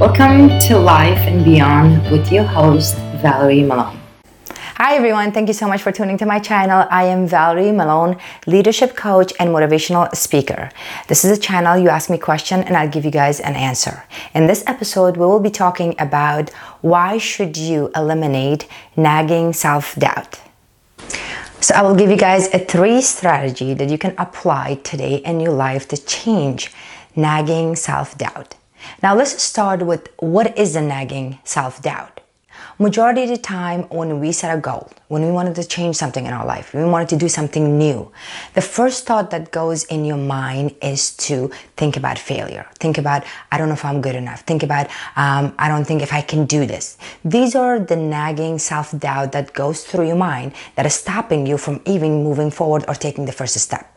Welcome to Life and Beyond with your host, Valerie Malone. Hi everyone, thank you so much for tuning to my channel. I am Valerie Malone, leadership coach and motivational speaker. This is a channel you ask me question and I'll give you guys an answer. In this episode, we will be talking about why should you eliminate nagging self-doubt. So I will give you guys a three strategy that you can apply today in your life to change nagging self-doubt. Now let's start with what is the nagging self-doubt? Majority of the time when we set a goal, when we wanted to change something in our life, we wanted to do something new, the first thought that goes in your mind is to think about failure. Think about, I don't know if I'm good enough. Think about, um, I don't think if I can do this. These are the nagging self-doubt that goes through your mind that is stopping you from even moving forward or taking the first step.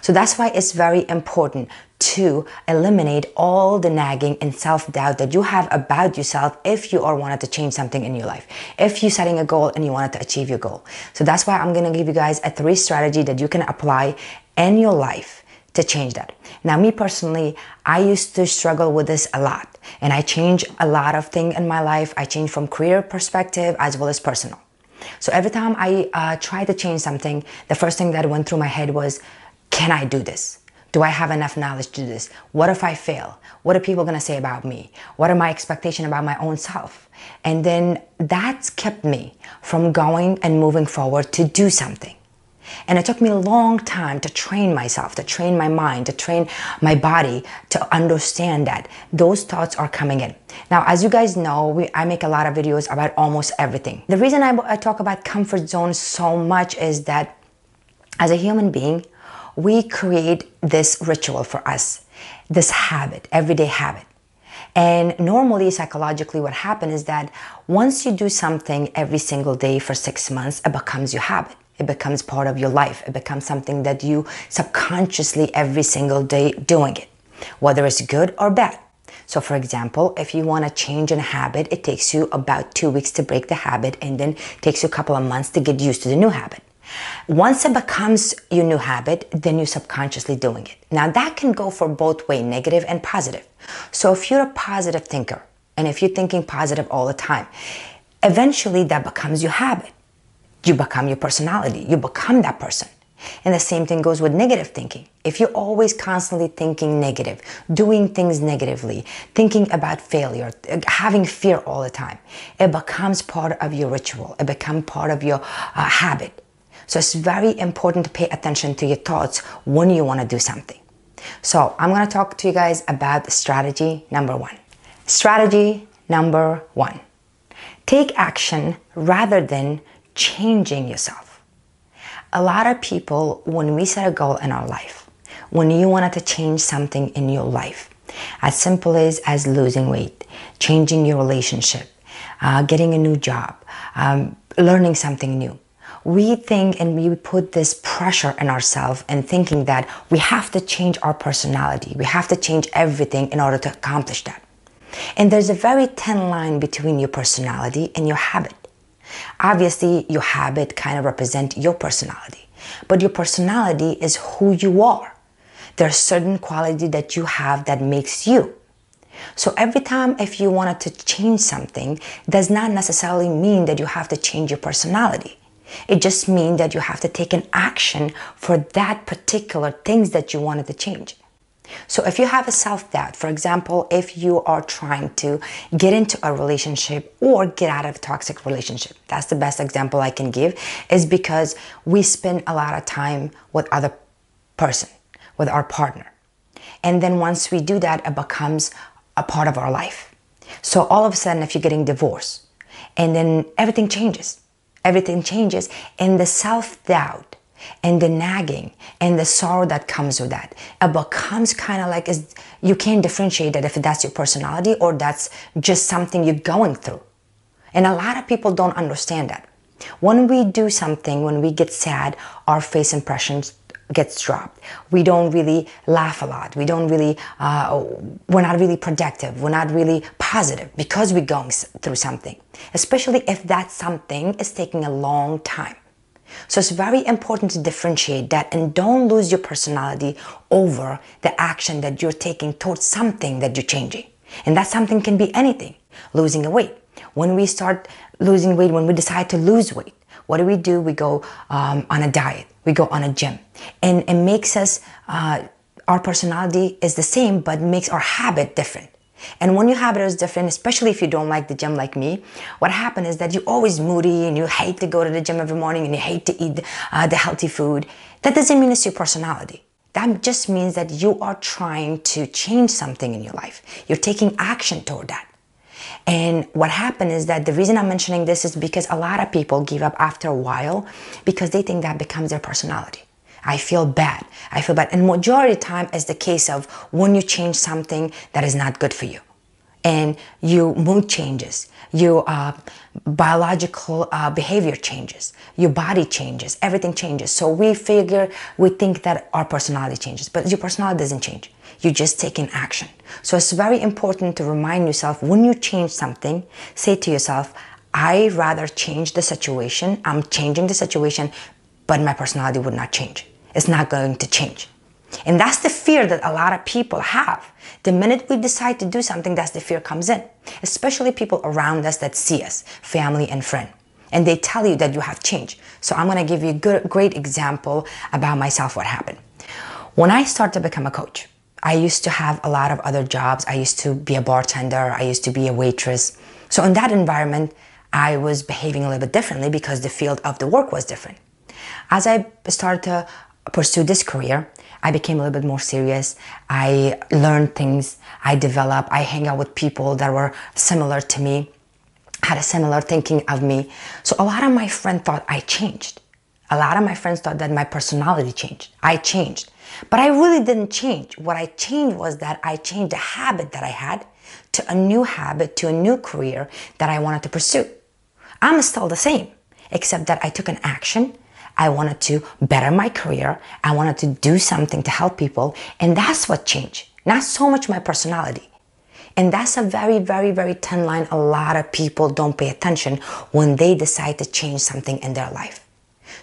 So that's why it's very important to eliminate all the nagging and self-doubt that you have about yourself if you are wanted to change something in your life. If you're setting a goal and you wanted to achieve your goal. So that's why I'm going to give you guys a three strategy that you can apply in your life to change that. Now, me personally, I used to struggle with this a lot and I changed a lot of things in my life. I changed from career perspective as well as personal. So every time I uh, tried to change something, the first thing that went through my head was, can I do this? Do I have enough knowledge to do this? What if I fail? What are people going to say about me? What are my expectations about my own self? And then that's kept me from going and moving forward to do something. And it took me a long time to train myself, to train my mind, to train my body to understand that those thoughts are coming in. Now, as you guys know, we, I make a lot of videos about almost everything. The reason I, I talk about comfort zone so much is that as a human being, we create this ritual for us, this habit, everyday habit. And normally, psychologically, what happens is that once you do something every single day for six months, it becomes your habit. It becomes part of your life. It becomes something that you subconsciously every single day doing it, whether it's good or bad. So, for example, if you want to change a habit, it takes you about two weeks to break the habit and then takes you a couple of months to get used to the new habit. Once it becomes your new habit, then you're subconsciously doing it. Now that can go for both way, negative and positive. So if you're a positive thinker, and if you're thinking positive all the time, eventually that becomes your habit. You become your personality. You become that person. And the same thing goes with negative thinking. If you're always constantly thinking negative, doing things negatively, thinking about failure, having fear all the time, it becomes part of your ritual. It becomes part of your uh, habit. So it's very important to pay attention to your thoughts when you want to do something. So I'm going to talk to you guys about strategy number one. Strategy number one. Take action rather than changing yourself. A lot of people, when we set a goal in our life, when you wanted to change something in your life, as simple as, as losing weight, changing your relationship, uh, getting a new job, um, learning something new, we think and we put this pressure on ourselves and thinking that we have to change our personality. We have to change everything in order to accomplish that. And there's a very thin line between your personality and your habit. Obviously, your habit kind of represent your personality, but your personality is who you are. There's certain quality that you have that makes you. So every time if you wanted to change something does not necessarily mean that you have to change your personality. It just means that you have to take an action for that particular things that you wanted to change. So if you have a self-doubt, for example, if you are trying to get into a relationship or get out of a toxic relationship, that's the best example I can give is because we spend a lot of time with other person, with our partner. And then once we do that, it becomes a part of our life. So all of a sudden, if you're getting divorced and then everything changes, everything changes and the self-doubt and the nagging and the sorrow that comes with that. It becomes kind of like you can't differentiate that if that's your personality or that's just something you're going through. And a lot of people don't understand that. When we do something when we get sad our face impressions gets dropped. We don't really laugh a lot. We don't really, uh, we're not really productive. We're not really positive because we're going through something, especially if that something is taking a long time. So it's very important to differentiate that and don't lose your personality over the action that you're taking towards something that you're changing. And that something can be anything. Losing a weight. When we start losing weight, when we decide to lose weight, what do we do? We go um, on a diet. We go on a gym. And it makes us, uh, our personality is the same, but makes our habit different. And when your habit is different, especially if you don't like the gym like me, what happens is that you're always moody and you hate to go to the gym every morning and you hate to eat uh, the healthy food. That doesn't mean it's your personality. That just means that you are trying to change something in your life. You're taking action toward that. And what happened is that the reason I'm mentioning this is because a lot of people give up after a while because they think that becomes their personality. I feel bad. I feel bad. And majority of the time is the case of when you change something that is not good for you. And your mood changes, your uh, biological uh, behavior changes, your body changes, everything changes. So we figure, we think that our personality changes, but your personality doesn't change. You just take an action. So it's very important to remind yourself when you change something, say to yourself, I rather change the situation. I'm changing the situation, but my personality would not change It's not going to change. And that's the fear that a lot of people have. The minute we decide to do something, that's the fear comes in, especially people around us that see us, family and friend. And they tell you that you have changed. So I'm to give you a good, great example about myself, what happened. When I started to become a coach, I used to have a lot of other jobs. I used to be a bartender. I used to be a waitress. So in that environment, I was behaving a little bit differently because the field of the work was different. As I started to pursue this career, I became a little bit more serious. I learned things. I developed. I hang out with people that were similar to me, had a similar thinking of me. So a lot of my friends thought I changed. A lot of my friends thought that my personality changed. I changed. But I really didn't change. What I changed was that I changed a habit that I had to a new habit, to a new career that I wanted to pursue. I'm still the same, except that I took an action I wanted to better my career. I wanted to do something to help people. And that's what changed. Not so much my personality. And that's a very, very, very thin line. A lot of people don't pay attention when they decide to change something in their life.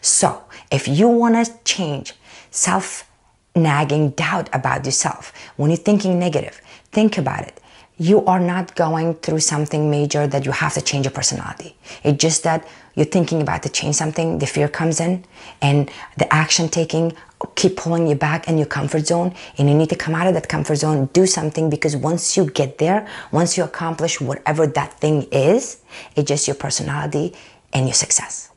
So if you want to change self nagging doubt about yourself, when you're thinking negative, think about it you are not going through something major that you have to change your personality. It's just that you're thinking about to change something, the fear comes in, and the action taking keep pulling you back in your comfort zone, and you need to come out of that comfort zone, do something because once you get there, once you accomplish whatever that thing is, it's just your personality and your success.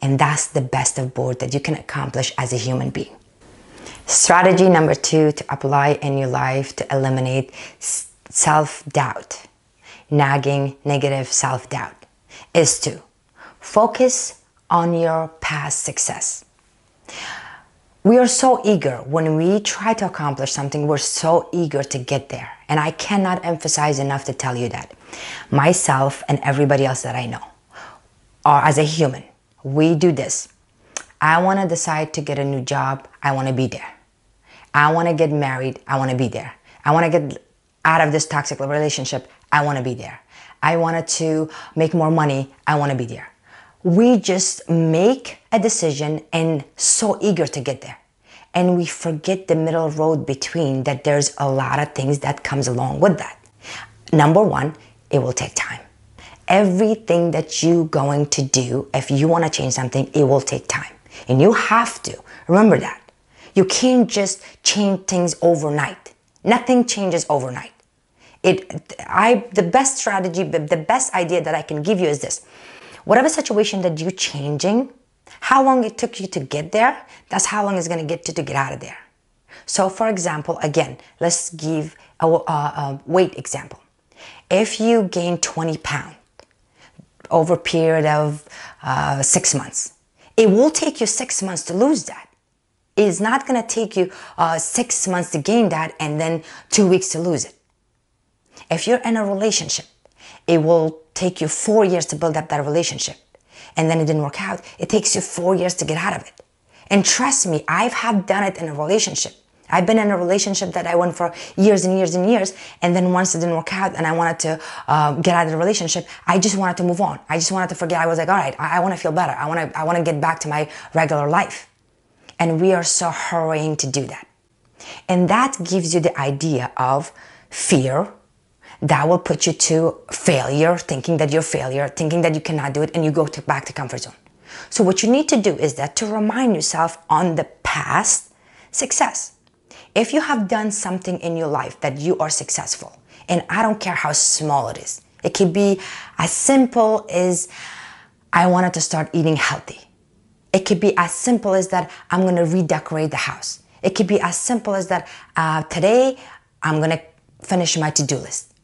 And that's the best of both that you can accomplish as a human being. Strategy number two to apply in your life to eliminate self doubt, nagging negative self doubt, is to focus on your past success. We are so eager when we try to accomplish something, we're so eager to get there. And I cannot emphasize enough to tell you that. Myself and everybody else that I know, or as a human, we do this. I want to decide to get a new job, I want to be there. I want to get married, I want to be there. I want to get out of this toxic relationship, I want to be there. I wanted to make more money, I want to be there. We just make a decision and so eager to get there. And we forget the middle road between that there's a lot of things that comes along with that. Number one, it will take time. Everything that you're going to do, if you want to change something, it will take time. And you have to. Remember that. You can't just change things overnight. Nothing changes overnight. It, I, the best strategy, the best idea that I can give you is this. Whatever situation that you're changing, how long it took you to get there, that's how long it's going to get you to get out of there. So for example, again, let's give a, a, a weight example. If you gain 20 pounds over a period of uh, six months, it will take you six months to lose that. It's not going to take you uh, six months to gain that and then two weeks to lose it. If you're in a relationship, it will take you four years to build up that relationship. And then it didn't work out. It takes you four years to get out of it. And trust me, I've have done it in a relationship. I've been in a relationship that I went for years and years and years, and then once it didn't work out, and I wanted to uh, get out of the relationship, I just wanted to move on. I just wanted to forget. I was like, all right, I, I want to feel better. I want to, I want to get back to my regular life. And we are so hurrying to do that. And that gives you the idea of fear that will put you to failure, thinking that you're failure, thinking that you cannot do it, and you go to back to comfort zone. So what you need to do is that to remind yourself on the past success. If you have done something in your life that you are successful, and I don't care how small it is, it could be as simple as I wanted to start eating healthy. It could be as simple as that I'm gonna redecorate the house. It could be as simple as that uh, today I'm gonna finish my to do list.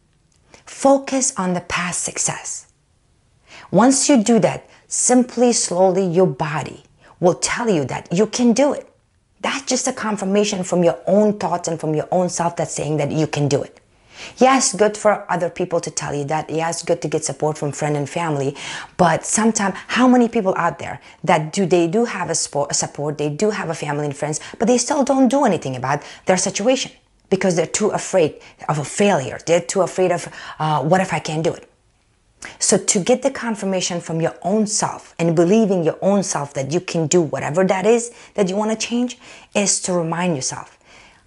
Focus on the past success. Once you do that, simply, slowly, your body will tell you that you can do it. That's just a confirmation from your own thoughts and from your own self that's saying that you can do it. Yes, good for other people to tell you that. Yes, good to get support from friend and family. But sometimes, how many people out there that do they do have a, support, they do have a family and friends, but they still don't do anything about their situation because they're too afraid of a failure. They're too afraid of uh, what if I can't do it. So to get the confirmation from your own self and believing your own self that you can do whatever that is that you want to change is to remind yourself.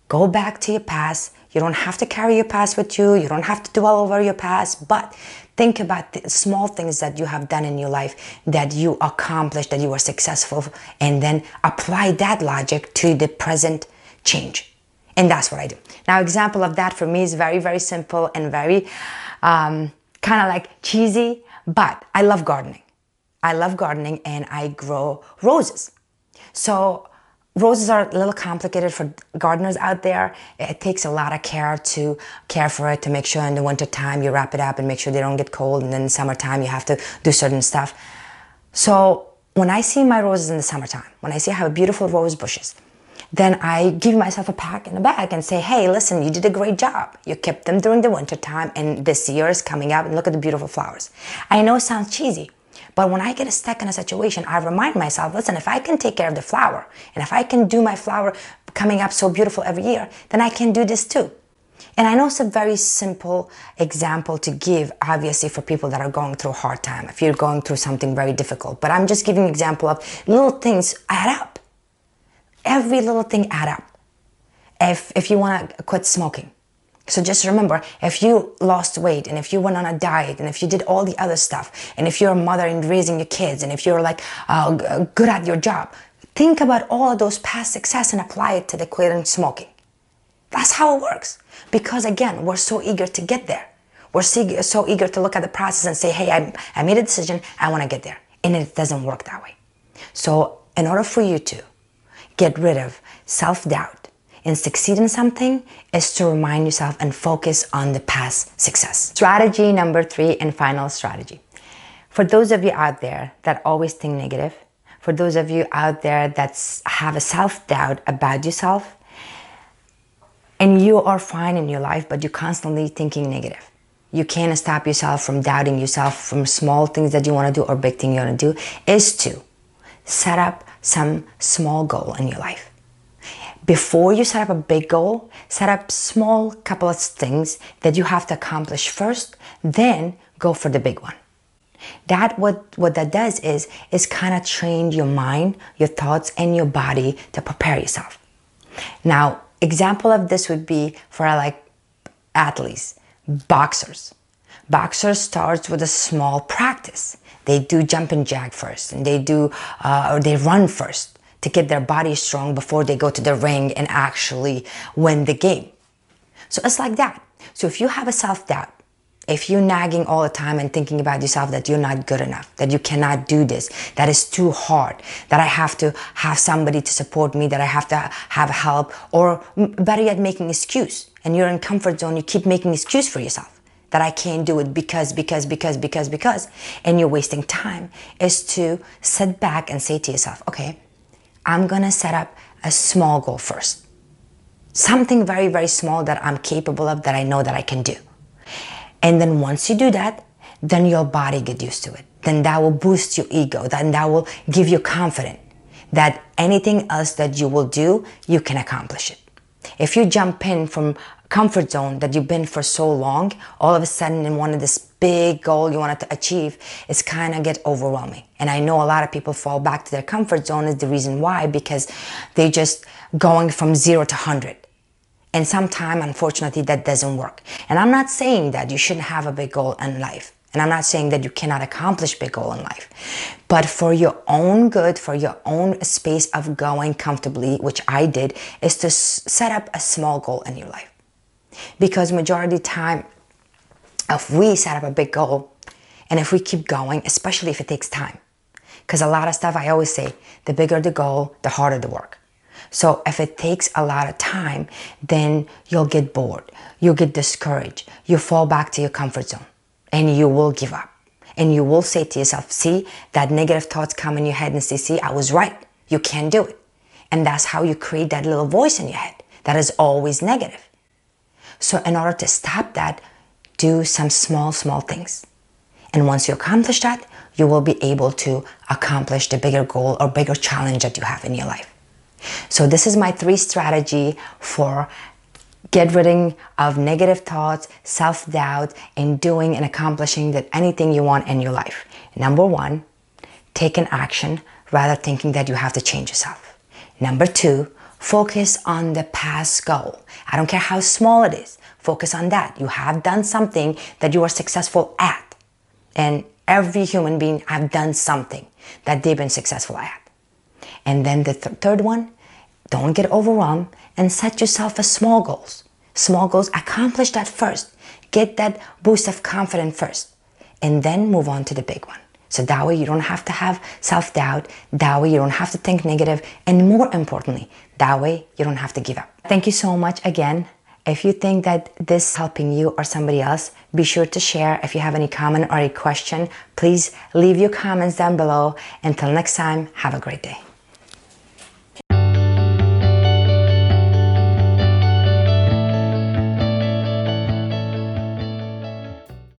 Go back to your past, you don't have to carry your past with you. You don't have to dwell over your past, but think about the small things that you have done in your life that you accomplished, that you were successful, and then apply that logic to the present change. And that's what I do. Now, example of that for me is very, very simple and very um, kind of like cheesy, but I love gardening. I love gardening and I grow roses. So Roses are a little complicated for gardeners out there. It takes a lot of care to care for it to make sure in the winter time you wrap it up and make sure they don't get cold and then in the summertime you have to do certain stuff. So when I see my roses in the summertime, when I see have beautiful rose bushes, then I give myself a pack and a bag and say, hey, listen, you did a great job. You kept them during the winter time and this year is coming up and look at the beautiful flowers. I know it sounds cheesy, but when I get stuck in a situation, I remind myself, listen, if I can take care of the flower and if I can do my flower coming up so beautiful every year, then I can do this too. And I know it's a very simple example to give, obviously, for people that are going through a hard time, if you're going through something very difficult. But I'm just giving an example of little things add up. Every little thing add up. If, if you want to quit smoking, so just remember, if you lost weight and if you went on a diet and if you did all the other stuff and if you're a mother and raising your kids and if you're like uh, good at your job, think about all of those past success and apply it to the quitting smoking. That's how it works. Because again, we're so eager to get there. We're so eager to look at the process and say, hey, I, I made a decision, I want to get there. And it doesn't work that way. So in order for you to get rid of self-doubt, and succeed in something is to remind yourself and focus on the past success. Strategy number three and final strategy. For those of you out there that always think negative, for those of you out there that have a self doubt about yourself, and you are fine in your life, but you're constantly thinking negative. You can't stop yourself from doubting yourself from small things that you want to do or big thing you want to do, is to set up some small goal in your life before you set up a big goal, set up small couple of things that you have to accomplish first, then go for the big one. That what what that does is is kind of train your mind, your thoughts, and your body to prepare yourself. Now, example of this would be for like athletes, boxers. Boxers starts with a small practice. They do jumping jack first, and they do uh, or they run first to get their body strong before they go to the ring and actually win the game. So it's like that. So if you have a self doubt, if you're nagging all the time and thinking about yourself that you're not good enough, that you cannot do this, that is too hard, that I have to have somebody to support me, that I have to have help, or better yet, making excuse, and you're in comfort zone, you keep making excuse for yourself that I can't do it because, because, because, because, because, and you're wasting time, is to sit back and say to yourself, okay, I'm gonna set up a small goal first. Something very, very small that I'm capable of that I know that I can do. And then once you do that, then your body get used to it. Then that will boost your ego. Then that will give you confidence that anything else that you will do, you can accomplish it. If you jump in from comfort zone that you've been for so long, all of a sudden in one of this big goal you wanted to achieve, it's kind of get overwhelming. And I know a lot of people fall back to their comfort zone is the reason why, because they're just going from zero to hundred. And sometimes, unfortunately, that doesn't work. And I'm not saying that you shouldn't have a big goal in life. And I'm not saying that you cannot accomplish big goal in life. But for your own good, for your own space of going comfortably, which I did, is to set up a small goal in your life. Because majority time, if we set up a big goal, and if we keep going, especially if it takes time, because a lot of stuff I always say, the bigger the goal, the harder the work. So if it takes a lot of time, then you'll get bored, you'll get discouraged, you fall back to your comfort zone, and you will give up. And you will say to yourself, see, that negative thoughts come in your head and say, see, I was right. You can't do it. And that's how you create that little voice in your head that is always negative. So in order to stop that, do some small, small things. And once you accomplish that, you will be able to accomplish the bigger goal or bigger challenge that you have in your life. So this is my three strategy for get rid of negative thoughts, self-doubt, and doing and accomplishing that anything you want in your life. Number one, take an action rather thinking that you have to change yourself. Number two, focus on the past goal. I don't care how small it is. Focus on that. You have done something that you are successful at. And every human being have done something that they've been successful at. And then the th third one, don't get overwhelmed and set yourself a small goals. Small goals, accomplish that first. Get that boost of confidence first. And then move on to the big one. So that way you don't have to have self-doubt. That way you don't have to think negative. And more importantly, that way you don't have to give up. Thank you so much again. If you think that this is helping you or somebody else, be sure to share. If you have any comment or a question, please leave your comments down below. Until next time, have a great day.